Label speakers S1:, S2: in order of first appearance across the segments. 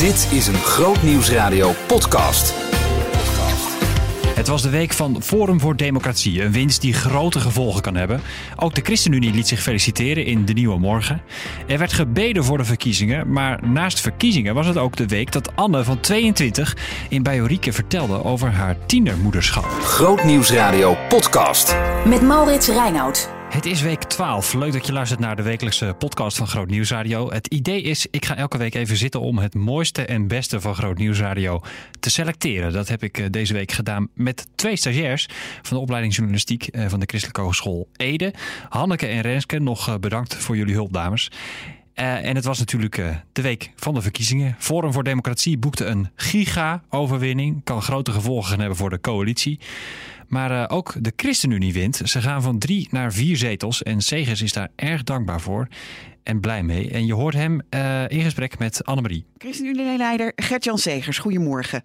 S1: Dit is een Groot Nieuwsradio podcast.
S2: Het was de week van Forum voor Democratie, een winst die grote gevolgen kan hebben. Ook de ChristenUnie liet zich feliciteren in de Nieuwe Morgen. Er werd gebeden voor de verkiezingen, maar naast verkiezingen was het ook de week dat Anne van 22 in Bajorieke vertelde over haar tienermoederschap.
S1: Groot Nieuwsradio podcast.
S3: Met Maurits Reinoud.
S2: Het is week 12. Leuk dat je luistert naar de wekelijkse podcast van Groot Nieuwsradio. Het idee is, ik ga elke week even zitten om het mooiste en beste van Groot Nieuwsradio te selecteren. Dat heb ik eh, deze week gedaan met twee stagiairs van de opleiding journalistiek eh, van de Christelijke Hogeschool Ede. Hanneke en Renske, nog eh, bedankt voor jullie hulp, dames. En het was natuurlijk de week van de verkiezingen. Forum voor Democratie boekte een giga-overwinning. Kan grote gevolgen gaan hebben voor de coalitie. Maar uh, ook de ChristenUnie wint. Ze gaan van drie naar vier zetels. En Segers is daar erg dankbaar voor en blij mee. En je hoort hem uh, in gesprek met Annemarie.
S4: ChristenUnie-leider Gert-Jan Segers, goedemorgen.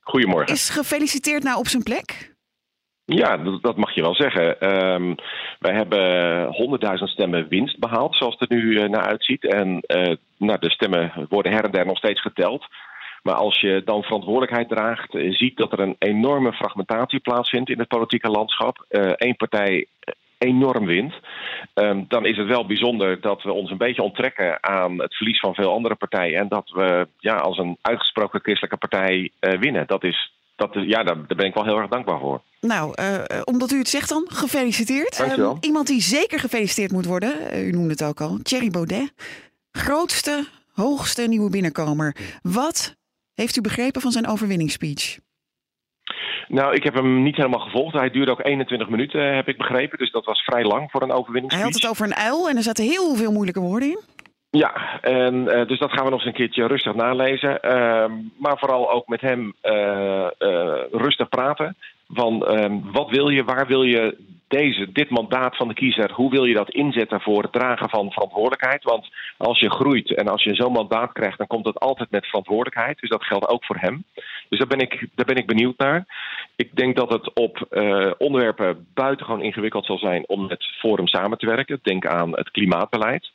S5: Goedemorgen.
S4: Is gefeliciteerd nou op zijn plek?
S5: Ja, dat, dat mag je wel zeggen. Um, wij hebben 100.000 stemmen winst behaald, zoals het er nu uh, naar uitziet. En uh, nou, de stemmen worden her en der nog steeds geteld. Maar als je dan verantwoordelijkheid draagt, uh, ziet dat er een enorme fragmentatie plaatsvindt in het politieke landschap. Eén partij enorm wint. Um, dan is het wel bijzonder dat we ons een beetje onttrekken aan het verlies van veel andere partijen. En dat we ja, als een uitgesproken christelijke partij winnen. Dat is, dat, ja, daar, daar ben ik wel heel erg dankbaar voor.
S4: Nou, uh, omdat u het zegt dan, gefeliciteerd. Um, iemand die zeker gefeliciteerd moet worden, uh, u noemde het ook al, Thierry Baudet. Grootste, hoogste nieuwe binnenkomer. Wat heeft u begrepen van zijn overwinningsspeech?
S5: Nou, ik heb hem niet helemaal gevolgd. Hij duurde ook 21 minuten, heb ik begrepen. Dus dat was vrij lang voor een overwinningsspeech.
S4: Hij had het over een uil en er zaten heel veel moeilijke woorden in.
S5: Ja, en, uh, dus dat gaan we nog eens een keertje rustig nalezen. Uh, maar vooral ook met hem uh, rustig praten. Van wat wil je, waar wil je deze, dit mandaat van de kiezer, hoe wil je dat inzetten voor het dragen van verantwoordelijkheid? Want als je groeit en als je zo'n mandaat krijgt, dan komt het altijd met verantwoordelijkheid. Dus dat geldt ook voor hem. Dus daar ben ik, daar ben ik benieuwd naar. Ik denk dat het op uh, onderwerpen buitengewoon ingewikkeld zal zijn om met Forum samen te werken. Denk aan het klimaatbeleid.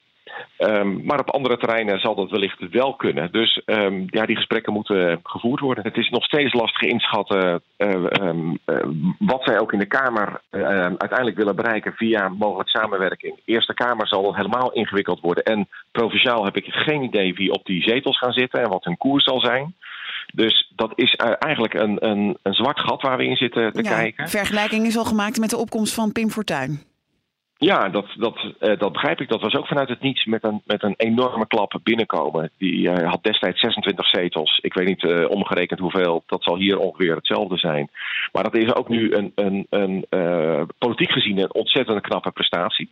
S5: Um, maar op andere terreinen zal dat wellicht wel kunnen. Dus um, ja, die gesprekken moeten gevoerd worden. Het is nog steeds lastig inschatten uh, um, uh, wat zij ook in de Kamer uh, uiteindelijk willen bereiken via mogelijk samenwerking. De Eerste Kamer zal dat helemaal ingewikkeld worden. En provinciaal heb ik geen idee wie op die zetels gaan zitten en wat hun koers zal zijn. Dus dat is eigenlijk een, een, een zwart gat waar we in zitten te
S4: ja,
S5: kijken.
S4: Vergelijking is al gemaakt met de opkomst van Pim Fortuyn.
S5: Ja, dat, dat, uh, dat begrijp ik. Dat was ook vanuit het niets met een, met een enorme klap binnenkomen. Die uh, had destijds 26 zetels. Ik weet niet uh, omgerekend hoeveel. Dat zal hier ongeveer hetzelfde zijn. Maar dat is ook nu een, een, een politiek gezien een ontzettend knappe prestatie.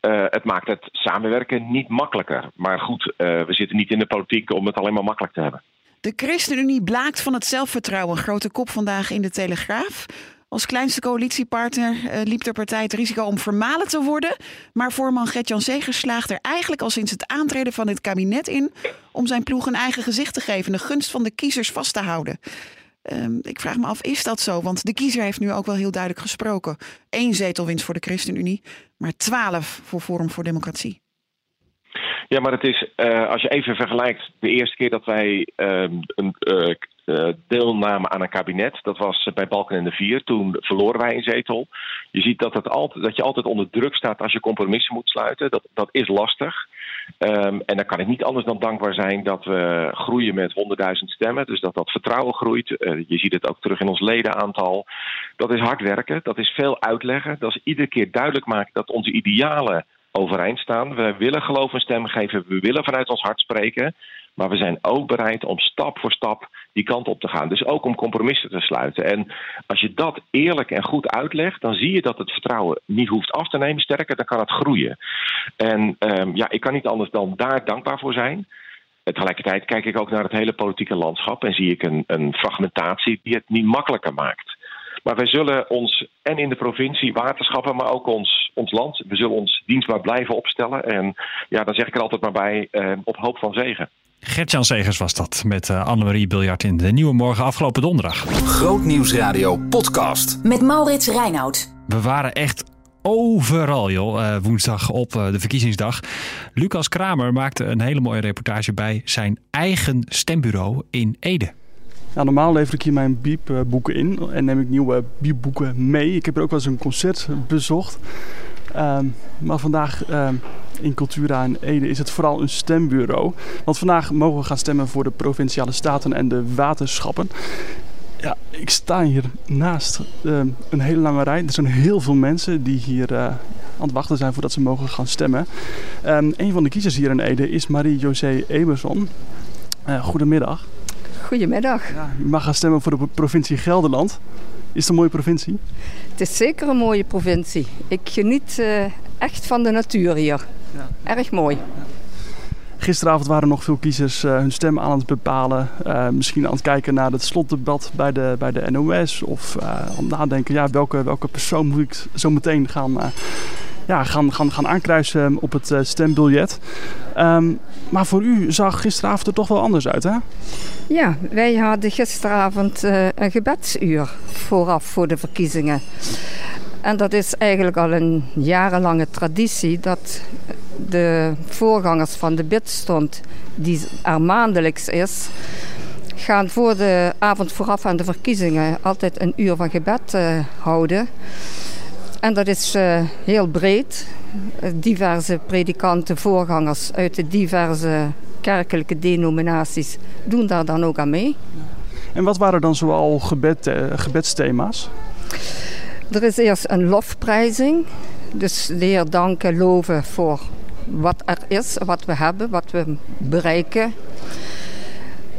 S5: het maakt het samenwerken niet makkelijker. Maar goed, we zitten niet in de politiek om het alleen maar makkelijk te hebben.
S4: De ChristenUnie blaakt van het zelfvertrouwen. Grote kop vandaag in de Telegraaf. Als kleinste coalitiepartner uh, liep de partij het risico om vermalen te worden. Maar voorman Gert-Jan Segers slaagt er eigenlijk al sinds het aantreden van dit kabinet in... om zijn ploeg een eigen gezicht te geven, de gunst van de kiezers vast te houden. Um, ik vraag me af, is dat zo? Want de kiezer heeft nu ook wel heel duidelijk gesproken. Eén zetelwinst voor de ChristenUnie, maar twaalf voor Forum voor Democratie.
S5: Ja, maar het is, uh, als je even vergelijkt, de eerste keer dat wij uh, een uh, deelnamen aan een kabinet. Dat was bij Balken en de Vier. Toen verloren wij een zetel. Je ziet dat, het altijd, dat je altijd onder druk staat als je compromissen moet sluiten. Dat, dat is lastig. Um, en dan kan ik niet anders dan dankbaar zijn dat we groeien met 100.000 stemmen. Dus dat dat vertrouwen groeit. Uh, je ziet het ook terug in ons ledenaantal. Dat is hard werken. Dat is veel uitleggen. Dat is iedere keer duidelijk maken dat onze idealen overeind staan. We willen geloof en stem geven. We willen vanuit ons hart spreken. Maar we zijn ook bereid om stap voor stap die kant op te gaan. Dus ook om compromissen te sluiten. En als je dat eerlijk en goed uitlegt, dan zie je dat het vertrouwen niet hoeft af te nemen. Sterker, dan kan het groeien. En um, ja, ik kan niet anders dan daar dankbaar voor zijn. Tegelijkertijd kijk ik ook naar het hele politieke landschap en zie ik een, een fragmentatie die het niet makkelijker maakt. Maar wij zullen ons, en in de provincie, waterschappen, maar ook ons, ons land, we zullen ons dienstbaar blijven opstellen. En ja, dan zeg ik er altijd maar bij, eh, op hoop van zegen.
S2: Gert-Jan Segers was dat met uh, Annemarie Biljart in de Nieuwe Morgen afgelopen donderdag.
S1: Groot Nieuwsradio podcast.
S3: Met Maurits Reinoud.
S2: We waren echt overal, joh. woensdag op de verkiezingsdag. Lucas Kramer maakte een hele mooie reportage bij zijn eigen stembureau in Ede.
S6: Ja, normaal lever ik hier mijn biepboeken in en neem ik nieuwe biepboeken mee. Ik heb er ook wel eens een concert bezocht. Ehm, maar vandaag ehm, in Cultura in Ede is het vooral een stembureau. Want vandaag mogen we gaan stemmen voor de provinciale staten en de waterschappen. Ja, ik sta hier naast ehm, een hele lange rij. Er zijn heel veel mensen die hier uh, aan het wachten zijn voordat ze mogen gaan stemmen. een van de kiezers hier in Ede is Marie-José Emerson. Uh, goedemiddag.
S7: Goedemiddag.
S6: Ja, u mag gaan stemmen voor de provincie Gelderland. Is het een mooie provincie?
S7: Het is zeker een mooie provincie. Ik geniet uh, echt van de natuur hier. Ja. Erg mooi.
S6: Gisteravond waren nog veel kiezers uh, hun stem aan het bepalen. Uh, misschien aan het kijken naar het slotdebat bij de, bij de NOS. Of aan het nadenken, ja, welke, welke persoon moet ik zo meteen gaan ja, gaan, gaan, gaan aankruisen op het stembiljet. Um, maar voor u zag gisteravond er toch wel anders uit, hè?
S7: Ja, wij hadden gisteravond uh, een gebedsuur vooraf voor de verkiezingen. En dat is eigenlijk al een jarenlange traditie dat de voorgangers van de bidstond, die er maandelijks is, gaan voor de avond vooraf aan de verkiezingen altijd een uur van gebed uh, houden. En dat is uh, heel breed. Diverse predikanten, voorgangers uit de diverse kerkelijke denominaties doen daar dan ook aan mee.
S6: En wat waren dan zoal gebed, uh, gebedsthema's?
S7: Er is eerst een lofprijzing. Dus de Heer danken, loven voor wat er is, wat we hebben, wat we bereiken.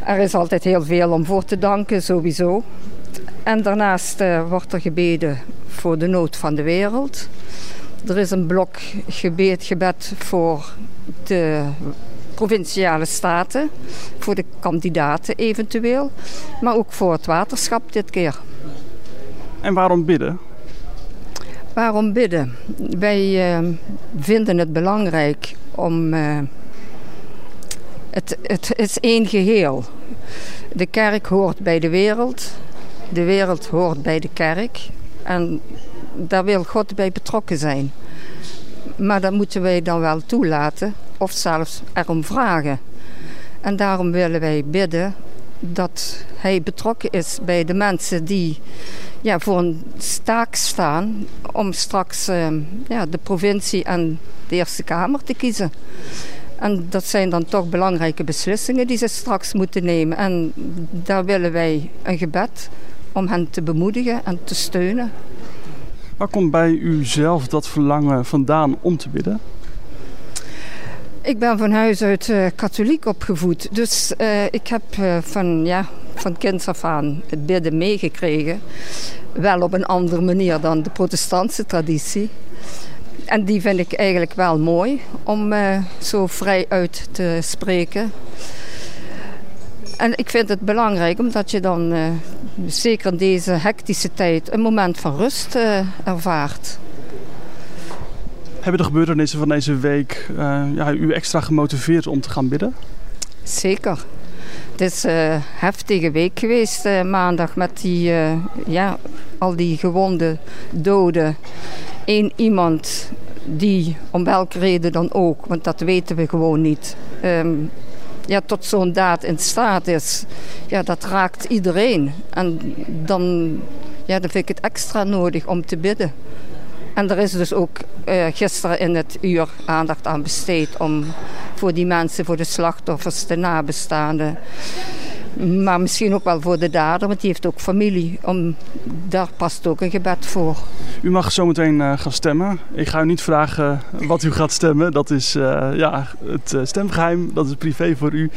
S7: Er is altijd heel veel om voor te danken, sowieso. En daarnaast uh, wordt er gebeden voor de nood van de wereld. Er is een blok gebed, gebed voor de provinciale staten, voor de kandidaten eventueel, maar ook voor het waterschap dit keer.
S6: En waarom bidden?
S7: Waarom bidden? Wij uh, vinden het belangrijk om. Uh, het, het is één geheel. De kerk hoort bij de wereld, de wereld hoort bij de kerk. En daar wil God bij betrokken zijn. Maar dat moeten wij dan wel toelaten of zelfs erom vragen. En daarom willen wij bidden dat hij betrokken is bij de mensen die ja, voor een staak staan om straks uh, ja, de provincie en de Eerste Kamer te kiezen. En dat zijn dan toch belangrijke beslissingen die ze straks moeten nemen. En daar willen wij een gebed om hen te bemoedigen en te steunen.
S6: Waar komt bij u zelf dat verlangen vandaan om te bidden?
S7: Ik ben van huis uit uh, katholiek opgevoed. Dus uh, ik heb uh, van, ja, van kinds af aan het bidden meegekregen. Wel op een andere manier dan de protestantse traditie. En die vind ik eigenlijk wel mooi om zo vrij uit te spreken. En ik vind het belangrijk omdat je dan zeker in deze hectische tijd een moment van rust ervaart.
S6: Hebben de gebeurtenissen van deze week uh, ja, u extra gemotiveerd om te gaan bidden?
S7: Zeker. Het is een uh, heftige week geweest uh, maandag met die, ja, al die gewonde doden. Eén iemand die om welke reden dan ook, want dat weten we gewoon niet, um, ja, tot zo'n daad in staat is. Ja, dat raakt iedereen. En dan, ja, dan vind ik het extra nodig om te bidden. En er is dus ook uh, gisteren in het uur aandacht aan besteed om voor die mensen, voor de slachtoffers, de nabestaanden. Maar misschien ook wel voor de dader, want die heeft ook familie. Om, daar past ook een gebed voor.
S6: U mag zometeen uh, gaan stemmen. Ik ga u niet vragen wat u gaat stemmen. Dat is uh, ja, het stemgeheim. Dat is privé voor u.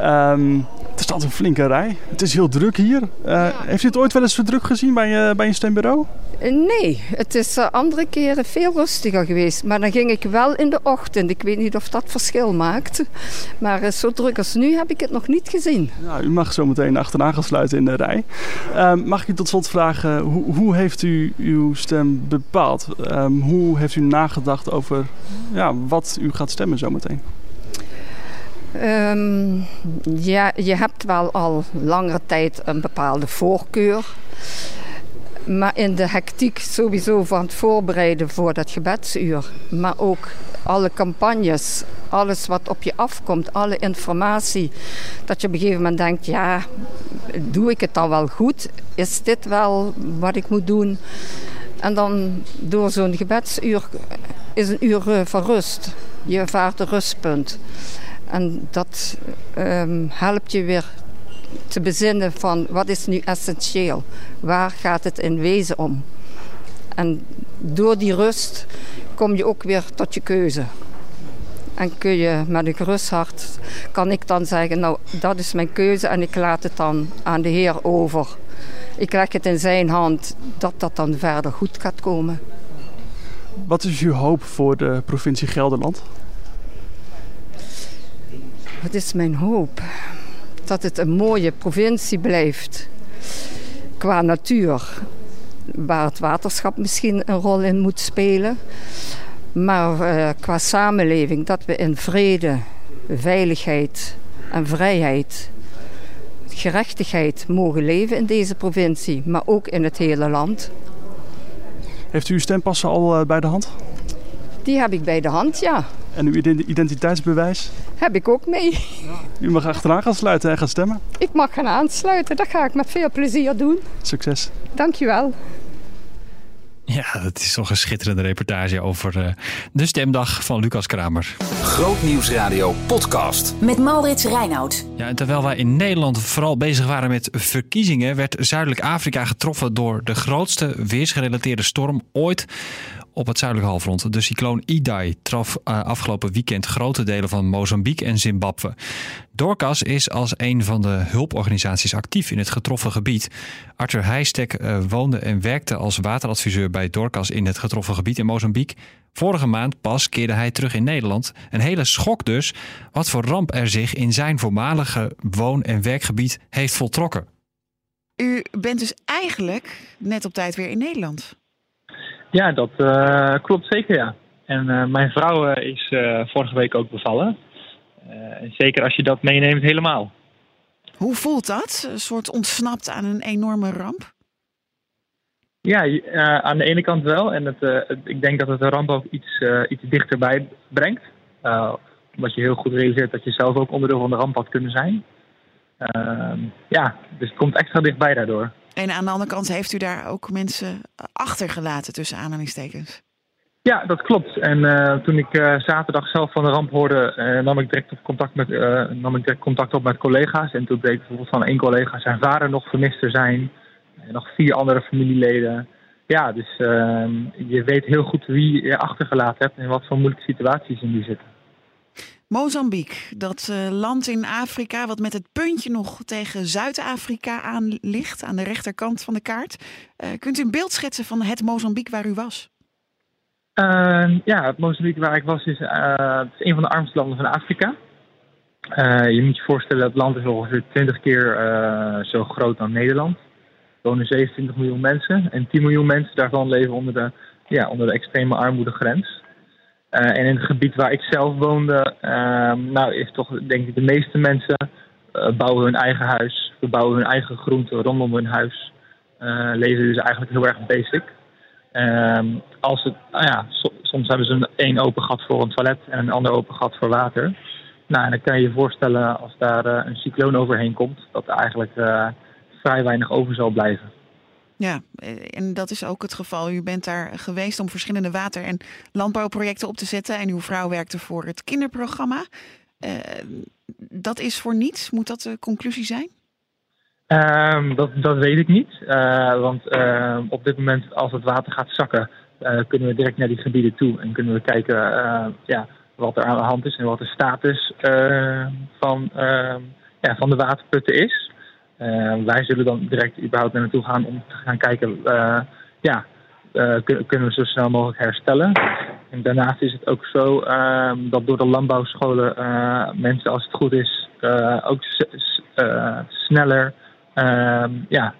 S6: Um, altijd een flinke rij. Het is heel druk hier. Uh, heeft u het ooit wel eens zo druk gezien bij, uh, bij een stembureau?
S7: Nee, het is uh, andere keren veel rustiger geweest. Maar dan ging ik wel in de ochtend. Ik weet niet of dat verschil maakt. Maar zo druk als nu heb ik het nog niet gezien.
S6: U mag zo meteen achteraan gaan sluiten in de rij. Ehm, mag ik u tot slot vragen, hoe, hoe heeft u uw stem bepaald? Um, hoe heeft u nagedacht over ja, wat u gaat stemmen zometeen?
S7: Um, ja, je hebt wel al langere tijd een bepaalde voorkeur. Maar in de hectiek sowieso van het voorbereiden voor dat gebedsuur. Maar ook alle campagnes, alles wat op je afkomt, alle informatie. Dat je op een gegeven moment denkt, ja, doe ik het dan wel goed? Is dit wel wat ik moet doen? En dan door zo'n gebedsuur is een uur van rust. Je ervaart een rustpunt. En dat um, helpt je weer te bezinnen van wat is nu essentieel? Waar gaat het in wezen om? En door die rust kom je ook weer tot je keuze. En kun je met een gerust hart, kan ik dan zeggen, nou dat is mijn keuze en ik laat het dan aan de Heer over. Ik leg het in zijn hand dat dat dan verder goed gaat komen.
S6: Wat is uw hoop voor de provincie Gelderland?
S7: Wat is mijn hoop? Dat het een mooie provincie blijft. Qua natuur. Waar het waterschap misschien een rol in moet spelen. Maar uh, qua samenleving dat we in vrede, veiligheid en vrijheid, gerechtigheid mogen leven in deze provincie, maar ook in het hele land.
S6: Heeft u uw stempassen al uh, bij de hand?
S7: Die heb ik bij de hand, ja.
S6: En uw identiteitsbewijs?
S7: Heb ik ook mee.
S6: U mag achteraan gaan sluiten en gaan stemmen.
S7: Ik mag gaan aansluiten. Dat ga ik met veel plezier doen.
S6: Succes.
S7: Dankjewel.
S2: Ja, het is toch een schitterende reportage over uh, de stemdag van Lucas Kramer.
S1: Grootnieuwsradio podcast.
S3: Met Maurits Reinoud.
S2: Ja, en terwijl wij in Nederland vooral bezig waren met verkiezingen, werd Zuidelijk Afrika getroffen door de grootste weersgerelateerde storm ooit op het zuidelijke halfrond. De cycloon Idai traf uh, afgelopen weekend grote delen van Mozambique en Zimbabwe. Dorcas is als een van de hulporganisaties actief in het getroffen gebied. Arthur Heijstek uh, woonde en werkte als wateradviseur bij Dorcas in het getroffen gebied in Mozambique. Vorige maand pas keerde hij terug in Nederland. Een hele schok dus wat voor ramp er zich in zijn voormalige woon- en werkgebied heeft voltrokken.
S4: U bent dus eigenlijk net op tijd weer in Nederland.
S8: Ja, dat uh, klopt zeker, ja. En uh, mijn vrouw uh, is vorige week ook bevallen. en zeker als je dat meeneemt, helemaal.
S4: Hoe voelt dat? Een soort ontsnapt aan een enorme ramp?
S8: Ja, aan de ene kant wel. En het, het, ik denk dat het de ramp ook iets, iets dichterbij brengt. omdat je heel goed realiseert dat je zelf ook onderdeel van de ramp had kunnen zijn. Ehm, ja, dus het komt extra dichtbij daardoor.
S4: En aan de andere kant heeft u daar ook mensen achtergelaten tussen aanhalingstekens.
S8: Ja, dat klopt. En uh, toen ik uh, zaterdag zelf van de ramp hoorde, uh, nam, ik direct op contact met, nam ik direct contact op met collega's. En toen bleek bijvoorbeeld van één collega zijn vader nog vermist te zijn. En nog vier andere familieleden. Ja, dus ehm, je weet heel goed wie je achtergelaten hebt en wat voor moeilijke situaties in die zitten.
S4: Mozambique, dat uh, land in Afrika wat met het puntje nog tegen Zuid-Afrika aan ligt, aan de rechterkant van de kaart. Uh, kunt u een beeld schetsen van het Mozambique waar u was?
S8: Uh, ja, het Mozambique waar ik was is, het is een van de armste landen van Afrika. je moet je voorstellen, dat het land is ongeveer 20 keer zo groot dan Nederland. Er wonen 27 miljoen mensen en 10 miljoen mensen daarvan leven onder de, ja, onder de extreme armoedegrens. Uh, en in het gebied waar ik zelf woonde, uh, nou is toch denk ik de meeste mensen uh, bouwen hun eigen huis, verbouwen hun eigen groenten rondom hun huis. Uh, leven dus eigenlijk heel erg basic. Ehm, als het, nou ja, so, soms hebben ze een één open gat voor een toilet en een ander open gat voor water. Nou, en dan kan je je voorstellen als daar een cycloon overheen komt, dat er eigenlijk vrij weinig over zal blijven.
S4: Ja, en dat is ook het geval. U bent daar geweest om verschillende water- en landbouwprojecten op te zetten. En uw vrouw werkte voor het kinderprogramma. Uh, dat is voor niets. Moet dat de conclusie zijn?
S8: Um, dat, dat weet ik niet. Uh, want uh, op dit moment, als het water gaat zakken, kunnen we direct naar die gebieden toe. En kunnen we kijken ja, wat er aan de hand is en wat de status van, ja, van de waterputten is. Uh, wij zullen dan direct überhaupt naar naartoe gaan om te gaan kijken, uh, ja, uh, kunnen we zo snel mogelijk herstellen. En daarnaast is het ook zo dat door de landbouwscholen mensen, als het goed is, ook sneller ja,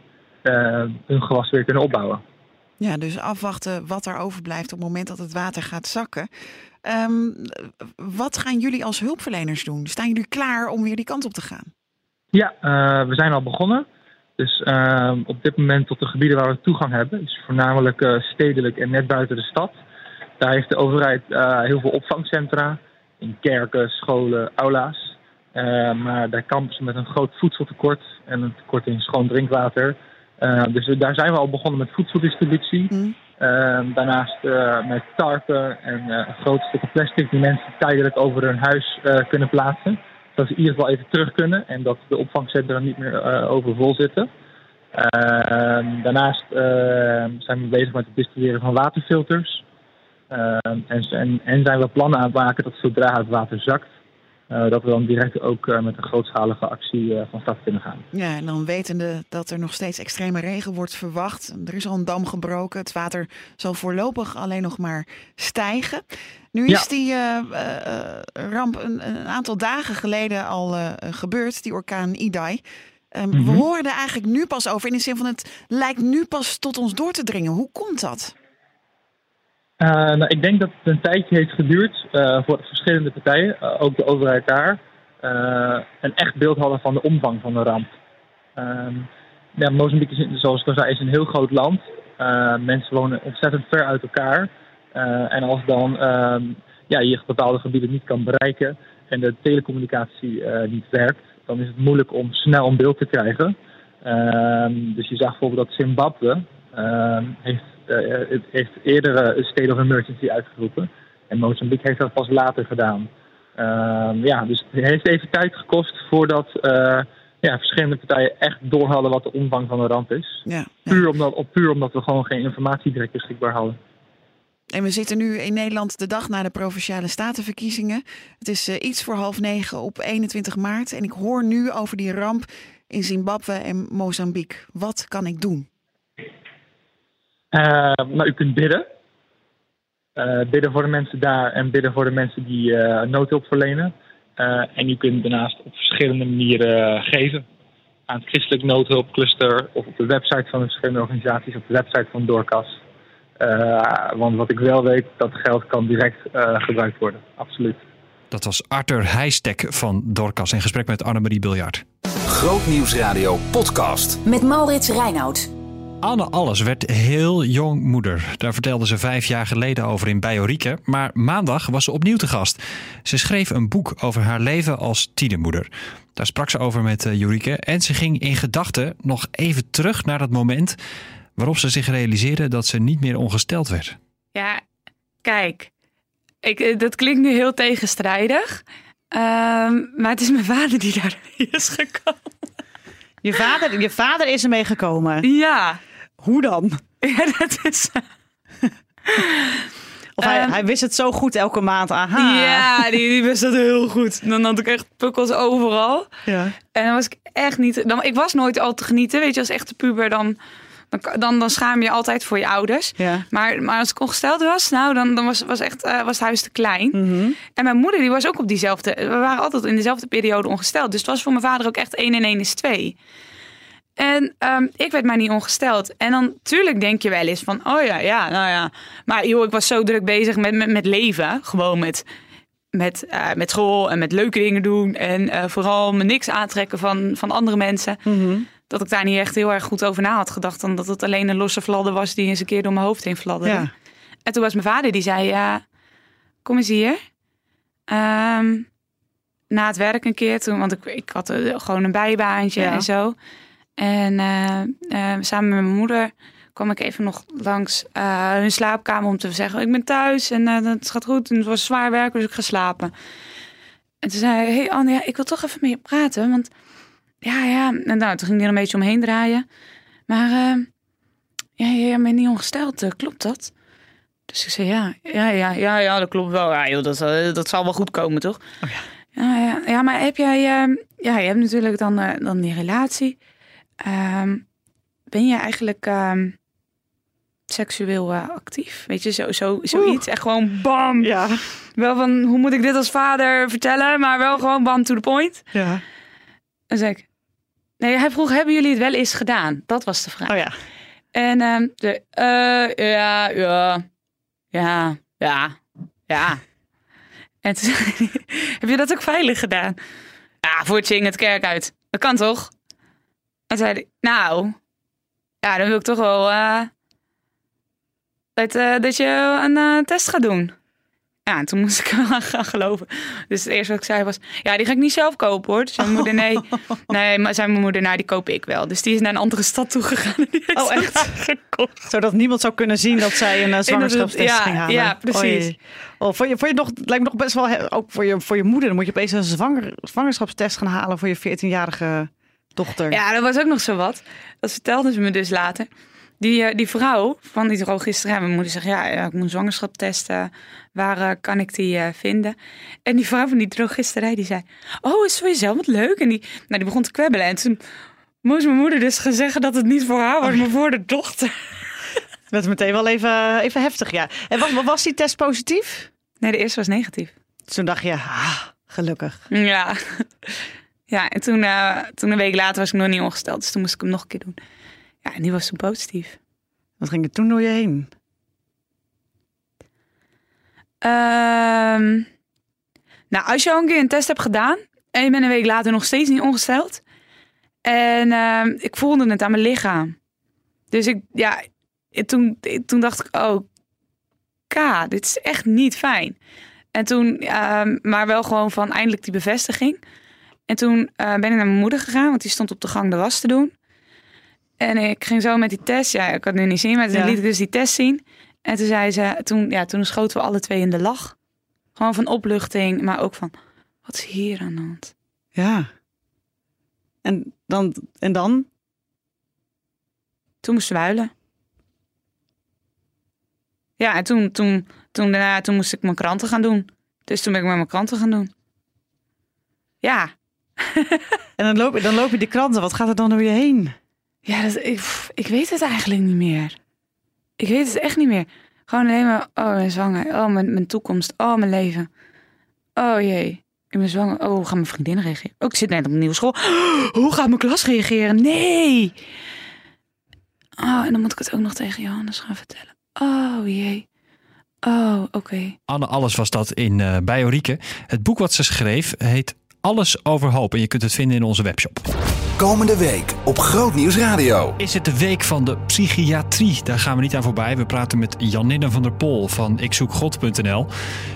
S8: hun gewas weer kunnen opbouwen.
S4: Ja, dus afwachten wat er overblijft op het moment dat het water gaat zakken. Wat gaan jullie als hulpverleners doen? Staan jullie klaar om weer die kant op te gaan?
S8: Ja, uh, we zijn al begonnen. Dus ehm, op dit moment tot de gebieden waar we toegang hebben, is voornamelijk eh, stedelijk en net buiten de stad. Daar heeft de overheid eh, heel veel opvangcentra in kerken, scholen, aula's. Eh, maar daar kampen ze met een groot voedseltekort en een tekort in schoon drinkwater. Eh, dus daar zijn we al begonnen met voedseldistributie.
S4: Mm.
S8: Ehm, daarnaast eh, met tarpen en eh grote stukken plastic die mensen tijdelijk over hun huis eh, kunnen plaatsen. Zodat ze in ieder geval even terug kunnen en dat de opvangcentra niet meer eh, overvol zitten. Ehm, daarnaast ehm, zijn we bezig met het distribueren van waterfilters. Ehm, en, en, en zijn we plannen aan het maken dat zodra het water zakt, eh, dat we dan direct ook eh, met een grootschalige actie eh, van start kunnen gaan.
S4: Ja, en dan wetende dat er nog steeds extreme regen wordt verwacht. Er is al een dam gebroken. Het water zal voorlopig alleen nog maar stijgen. Nu is
S8: Ja.
S4: die ramp een, een aantal dagen geleden al gebeurd, die orkaan Idai. Ehm, We
S8: Mhm.
S4: horen er eigenlijk nu pas over. In de zin van het lijkt nu pas tot ons door te dringen. Hoe komt dat?
S8: Eh, nou, ik denk dat het een tijdje heeft geduurd eh, voor de verschillende partijen, eh, ook de overheid daar, een echt beeld hadden van de omvang van de ramp. Ehm, ja, Mozambique, is, zoals ik al zei, is een heel groot land. Mensen wonen ontzettend ver uit elkaar. En als dan ehm, ja, je bepaalde gebieden niet kan bereiken en de telecommunicatie niet werkt, dan is het moeilijk om snel een beeld te krijgen. Ehm, dus je zag bijvoorbeeld dat Zimbabwe heeft, het heeft eerder eh, een state of emergency uitgeroepen. En Mozambique heeft dat pas later gedaan. Ehm, ja, dus het heeft even tijd gekost voordat eh, ja, verschillende partijen echt door hadden wat de omvang van de ramp is.
S4: Ja, ja.
S8: Puur omdat, op, puur omdat we gewoon geen informatie direct beschikbaar hadden.
S4: En we zitten nu in Nederland de dag na de provinciale statenverkiezingen. Het is eh, iets voor half negen op 21 maart. En ik hoor nu over die ramp in Zimbabwe en Mozambique. Wat kan ik doen?
S8: Eh, nou, u kunt bidden. Eh, bidden voor de mensen daar en bidden voor de mensen die eh, noodhulp verlenen. Eh, en u kunt daarnaast op verschillende manieren eh, geven. Aan het christelijk noodhulpcluster of op de website van de verschillende organisaties, op de website van Doorkas. Eh, want wat ik wel weet, dat geld kan direct eh, gebruikt worden. Absoluut.
S2: Dat was Arthur Heijstek van Dorcas in gesprek met Annemarie Biljart.
S1: Grootnieuwsradio podcast.
S3: Met Maurits Reinoud.
S2: Anne Alles werd heel jong moeder. Daar vertelde ze vijf jaar geleden over in Bijorieke. Maar maandag was ze opnieuw te gast. Ze schreef een boek over haar leven als tienermoeder. Daar sprak ze over met uh, Jorike. En ze ging in gedachten nog even terug naar dat moment... waarop ze zich realiseerde dat ze niet meer ongesteld werd.
S9: Ja, kijk. Ik, dat klinkt nu heel tegenstrijdig. Um, maar het is mijn vader die daar is gekomen.
S10: Je vader, je vader is ermee gekomen?
S9: Ja.
S10: Hoe dan?
S9: Ja, dat is...
S10: Of hij, um, hij, wist het zo goed elke maand. Aha.
S9: Ja, die, die wist dat heel goed. Dan had ik echt pukkels overal.
S10: Ja.
S9: En dan was ik echt niet... Dan, ik was nooit al te genieten. Weet je, als echte puber dan... Dan, dan, dan schaam je altijd voor je ouders.
S10: Ja.
S9: Maar, maar als ik ongesteld was, nou, dan, dan was, was, echt, uh, was het huis te klein.
S10: Mm -hmm.
S9: En mijn moeder die was ook op diezelfde... We waren altijd in dezelfde periode ongesteld. Dus het was voor mijn vader ook echt 1 en 1 is 2. En um, ik werd maar niet ongesteld. En dan tuurlijk denk je wel eens van... Oh ja, ja, nou ja. Maar joh, ik was zo druk bezig met, met, met leven. Gewoon met, met, uh, met school en met leuke dingen doen. En uh, vooral me niks aantrekken van, van andere mensen.
S10: Mm -hmm.
S9: Dat ik daar niet echt heel erg goed over na had gedacht. Dan dat het alleen een losse fladder was die eens een keer door mijn hoofd heen fladderde.
S10: Ja.
S9: En toen was mijn vader die zei... Ja, kom eens hier. Um, na het werk een keer toen... Want ik, ik had uh, gewoon een bijbaantje
S10: ja.
S9: en zo... En uh, uh, samen met mijn moeder kwam ik even nog langs uh, hun slaapkamer om te zeggen: Ik ben thuis en het gaat goed. En het was zwaar werk, dus ik ga slapen. En toen zei hij: Hey Anne, ja, ik wil toch even met je praten. Want ja, ja. En nou, toen ging hij er een beetje omheen draaien. Maar ja, je bent niet ongesteld, klopt dat? Dus ik zei: Ja, ja, ja, ja, ja dat klopt wel. Ja, joh, dat, dat zal wel goed komen, toch?
S10: Oh, ja.
S9: Ja, ja, ja, maar heb jij. ja, je hebt natuurlijk dan, dan die relatie. Um, ben je eigenlijk um, seksueel uh, actief? Weet je, zo, zo, zoiets. Echt gewoon bam.
S10: Ja.
S9: Wel van, hoe moet ik dit als vader vertellen? Maar wel gewoon bam to the point.
S10: Ja.
S9: En zei ik, nee, hij vroeg, hebben jullie het wel eens gedaan? Dat was de vraag.
S10: Oh ja.
S9: En um, de, uh, ja, ja, ja, ja, ja. En toen zei hij, heb je dat ook veilig gedaan? Ja, voor het zingen het kerk uit. Dat kan toch? En zei hij, nou, ja, dan wil ik toch wel eh, dat, eh, dat je een eh, test gaat doen. Ja, en toen moest ik wel gaan geloven. Dus het eerste wat ik zei was, ja, die ga ik niet zelf kopen hoor. Dus zei mijn moeder, nee, nee, maar zei mijn moeder, nou, die koop ik wel. Dus die is naar een andere stad toe gegaan.
S10: Oh, echt?
S9: gekocht.
S10: Zodat niemand zou kunnen zien dat zij een zwangerschapstest
S9: Ja,
S10: ging halen.
S9: ja, precies.
S10: Oei. Oh, voor je, voor je nog, het lijkt me nog best wel, ook voor je, voor je moeder, dan moet je opeens een zwanger, zwangerschapstest gaan halen voor je 14-jarige dochter.
S9: Ja, dat was ook nog zo wat. Dat vertelde ze me dus later. Die, eh, die vrouw van die drogisterij, mijn moeder zegt, ja, ik moet zwangerschap testen. Waar eh, kan ik die eh, vinden? En die vrouw van die drogisterij, die zei, oh, is voor jezelf wat leuk. En die, nou, die begon te kwebbelen. En toen moest mijn moeder dus gaan zeggen dat het niet voor haar was, maar voor de dochter.
S10: Het werd meteen wel even, even heftig, ja. En was, was die test positief?
S9: Nee, de eerste was negatief.
S10: Toen dacht je, ah, gelukkig.
S9: Ja. Ja, en toen, eh, toen een week later was ik nog niet ongesteld. Dus toen moest ik hem nog een keer doen. Ja, en die was toen positief.
S10: Wat ging er toen door je heen?
S9: Ehm, nou, als je al een keer een test hebt gedaan en je bent een week later nog steeds niet ongesteld. En ehm, ik voelde het aan mijn lichaam. Dus ik, ja, toen, toen dacht ik, oh, K, dit is echt niet fijn. En toen, ehm, maar wel gewoon van eindelijk die bevestiging. En toen eh, ben ik naar mijn moeder gegaan, want die stond op de gang de was te doen. En ik ging zo met die test. Ja, ik had het nu niet zien, maar toen
S10: Ja.
S9: liet ik dus die test zien. En toen zei ze, toen, ja, toen schoten we alle twee in de lach. Gewoon van opluchting, maar ook van, wat is hier aan de hand?
S10: Ja. En dan? En dan?
S9: Toen moesten we huilen. Ja, en toen, toen, toen, daarna, toen moest ik mijn kranten gaan doen. Dus toen ben ik met mijn kranten gaan doen. Ja,
S10: En dan loop, je- dan loop je die kranten. Wat gaat er dan door je heen?
S9: Ja, dat, ik, ik weet het eigenlijk niet meer. Ik weet het echt niet meer. Gewoon alleen maar, oh, ben zwanger. Oh, mijn, mijn toekomst. Oh, mijn leven. Oh jee, ik ben zwanger. Oh, hoe gaan mijn vriendinnen reageren? Oh, ik zit net op een nieuwe school. hoe gaat mijn klas reageren? Nee. Oh, en dan moet ik het ook nog tegen Johannes gaan vertellen. Oh jee. Oh, oké.
S2: Anne Alles was dat in eh bij Ulrike. Het boek wat ze schreef heet Alles over hoop. En je kunt het vinden in onze webshop.
S1: Komende week op Groot Nieuws Radio.
S2: Is het de week van de psychiatrie? Daar gaan we niet aan voorbij. We praten met Janine van der Pol van ikzoekgod.nl.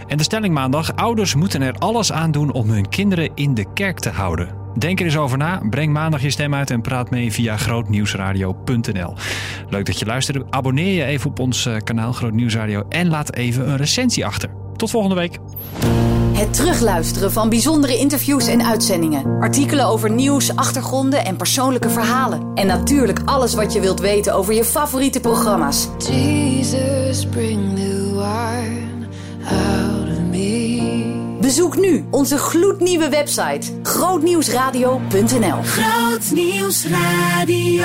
S2: En de stelling maandag. Ouders moeten er alles aan doen om hun kinderen in de kerk te houden. Denk er eens over na. Breng maandag je stem uit en praat mee via grootnieuwsradio.nl. Leuk dat je luisterde. Abonneer je even op ons eh, kanaal Groot Nieuws Radio. En laat even een recensie achter. Tot volgende week.
S3: Het terugluisteren van bijzondere interviews en uitzendingen. Artikelen over nieuws, achtergronden en persoonlijke verhalen. En natuurlijk alles wat je wilt weten over je favoriete programma's.
S11: Jesus, bring the wine out of me.
S3: Bezoek nu onze gloednieuwe website grootnieuwsradio.nl.
S11: Groot Nieuws Radio.